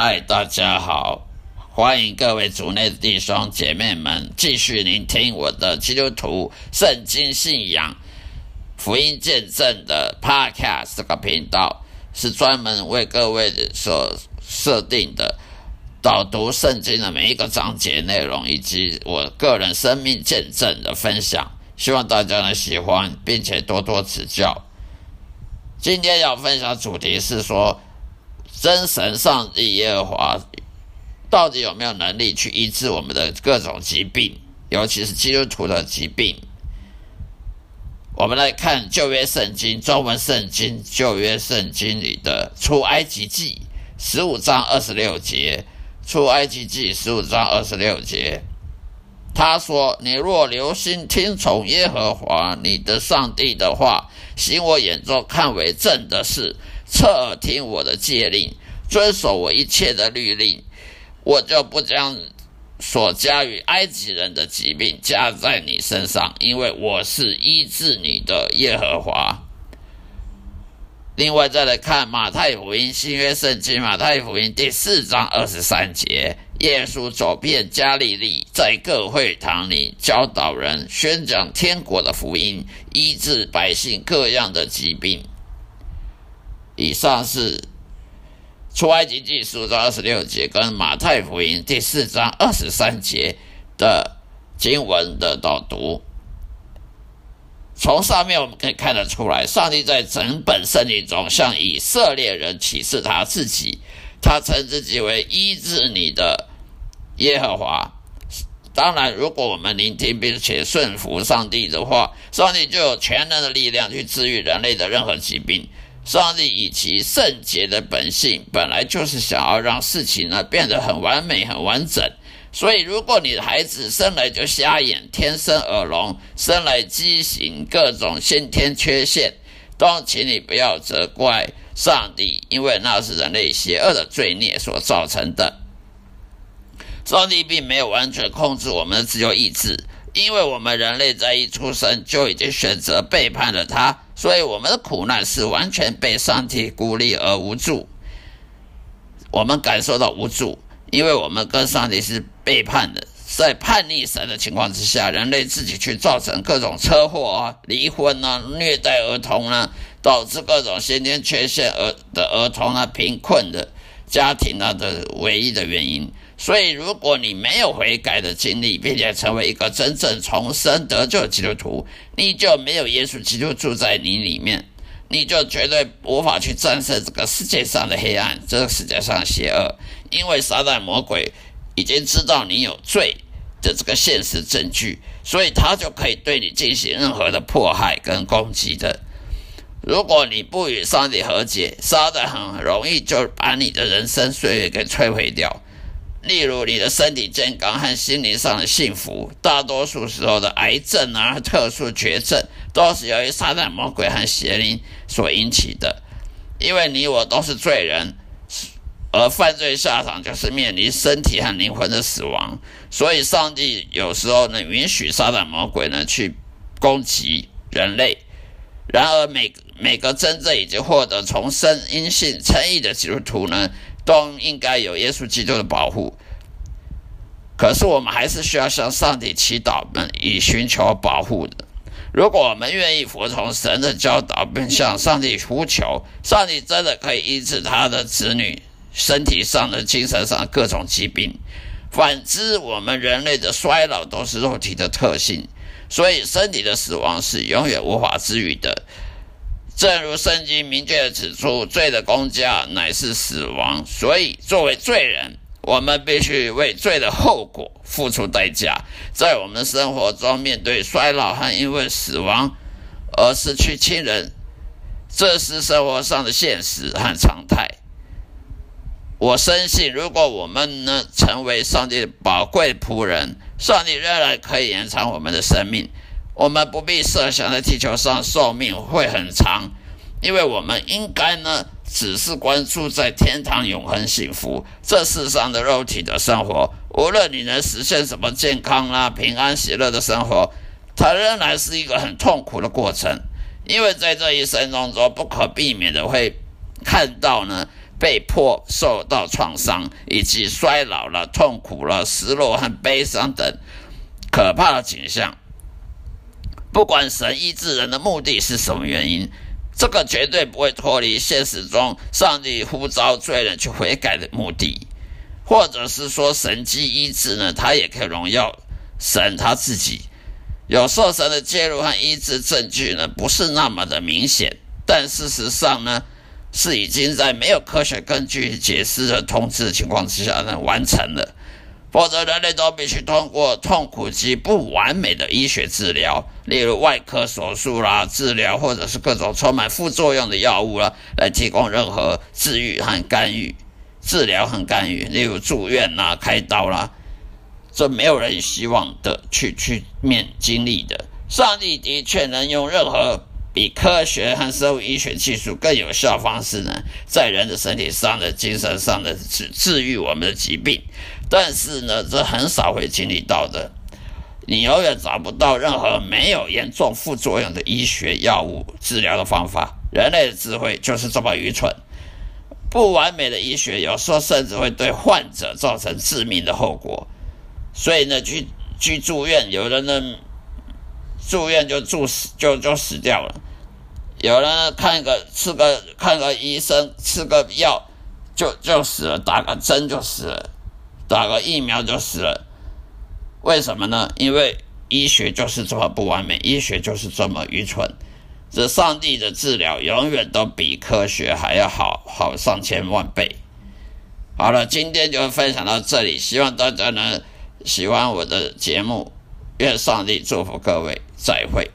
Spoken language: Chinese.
嗨，大家好，欢迎各位族内的弟兄姐妹们继续聆听我的基督徒圣经信仰福音见证的 Podcast 这个频道，是专门为各位所设定的导读圣经的每一个章节内容，以及我个人生命见证的分享，希望大家能喜欢，并且多多指教。今天要分享主题是说。真神上帝耶和华到底有没有能力去医治我们的各种疾病，尤其是基督徒的疾病？我们来看旧约圣经中文圣经旧约圣经里的出埃及记十五章二十六节，出埃及记十五章二十六节，他说：“你若留心听从耶和华你的上帝的话，行我眼中看为正的事。”侧耳听我的戒令，遵守我一切的律令，我就不将所加于埃及人的疾病加在你身上，因为我是医治你的耶和华。另外，再来看马太福音新约圣经马太福音第四章二十三节，耶稣走遍加利利，在各会堂里教导人，宣讲天国的福音，医治百姓各样的疾病。以上是出埃及记十五章二十六节跟马太福音第四章二十三节的经文的导读。从上面我们可以看得出来，上帝在整本圣经中向以色列人启示他自己，他称自己为医治你的耶和华。当然，如果我们聆听并且顺服上帝的话，上帝就有全能的力量去治愈人类的任何疾病。上帝以其圣洁的本性，本来就是想要让事情呢变得很完美、很完整。所以，如果你的孩子生来就瞎眼、天生耳聋、生来畸形、各种先天缺陷，都请你不要责怪上帝，因为那是人类邪恶的罪孽所造成的。上帝并没有完全控制我们的自由意志，因为我们人类在一出生就已经选择背叛了他。所以我们的苦难是完全被上帝孤立而无助，我们感受到无助，因为我们跟上帝是背叛的，在叛逆神的情况之下，人类自己去造成各种车祸啊、离婚啊、虐待儿童啊，导致各种先天缺陷儿的儿童啊、贫困的。家庭啊的唯一的原因。所以，如果你没有悔改的经历，并且成为一个真正重生得救的基督徒，你就没有耶稣基督住在你里面，你就绝对无法去战胜这个世界上的黑暗，这个世界上的邪恶。因为撒旦魔鬼已经知道你有罪的这个现实证据，所以他就可以对你进行任何的迫害跟攻击的。如果你不与上帝和解，撒旦很容易就把你的人生岁月给摧毁掉。例如，你的身体健康和心灵上的幸福，大多数时候的癌症啊、特殊绝症，都是由于撒旦魔鬼和邪灵所引起的。因为你我都是罪人，而犯罪下场就是面临身体和灵魂的死亡。所以，上帝有时候呢，允许撒旦魔鬼呢去攻击人类。然而，每每个真正已经获得重生、因信称义的基督徒呢？都应该有耶稣基督的保护，可是我们还是需要向上帝祈祷，们以寻求保护的。如果我们愿意服从神的教导，并向上帝呼求，上帝真的可以医治他的子女身体上的、精神上各种疾病。反之，我们人类的衰老都是肉体的特性，所以身体的死亡是永远无法治愈的。正如圣经明确指出，罪的公价乃是死亡，所以作为罪人，我们必须为罪的后果付出代价。在我们生活中，面对衰老和因为死亡而失去亲人，这是生活上的现实和常态。我深信，如果我们能成为上帝的宝贵仆人，上帝仍然可以延长我们的生命。我们不必设想在地球上寿命会很长，因为我们应该呢，只是关注在天堂永恒幸福。这世上的肉体的生活，无论你能实现什么健康啦、平安、喜乐的生活，它仍然是一个很痛苦的过程。因为在这一生当中，不可避免的会看到呢，被迫受到创伤，以及衰老了、痛苦了、失落和悲伤等可怕的景象。不管神医治人的目的是什么原因，这个绝对不会脱离现实中上帝呼召罪人去悔改的目的，或者是说神迹医治呢？他也可以荣耀神他自己。有受神的介入和医治证据呢，不是那么的明显，但事实上呢，是已经在没有科学根据解释的通知的情况之下呢完成了。否则，人类都必须通过痛苦及不完美的医学治疗，例如外科手术啦、治疗，或者是各种充满副作用的药物啦，来提供任何治愈和干预、治疗和干预，例如住院啦、开刀啦，这没有人希望的去去面经历的。上帝的确能用任何比科学和生物医学技术更有效方式呢，在人的身体上的、精神上的治治愈我们的疾病。但是呢，这很少会经历到的。你永远找不到任何没有严重副作用的医学药物治疗的方法。人类的智慧就是这么愚蠢。不完美的医学有时候甚至会对患者造成致命的后果。所以呢，去去住院，有人呢住院就住死就就死掉了。有人看个吃个看个医生吃个药就就死了，打个针就死了。打个疫苗就死了，为什么呢？因为医学就是这么不完美，医学就是这么愚蠢。这上帝的治疗永远都比科学还要好好上千万倍。好了，今天就分享到这里，希望大家能喜欢我的节目，愿上帝祝福各位，再会。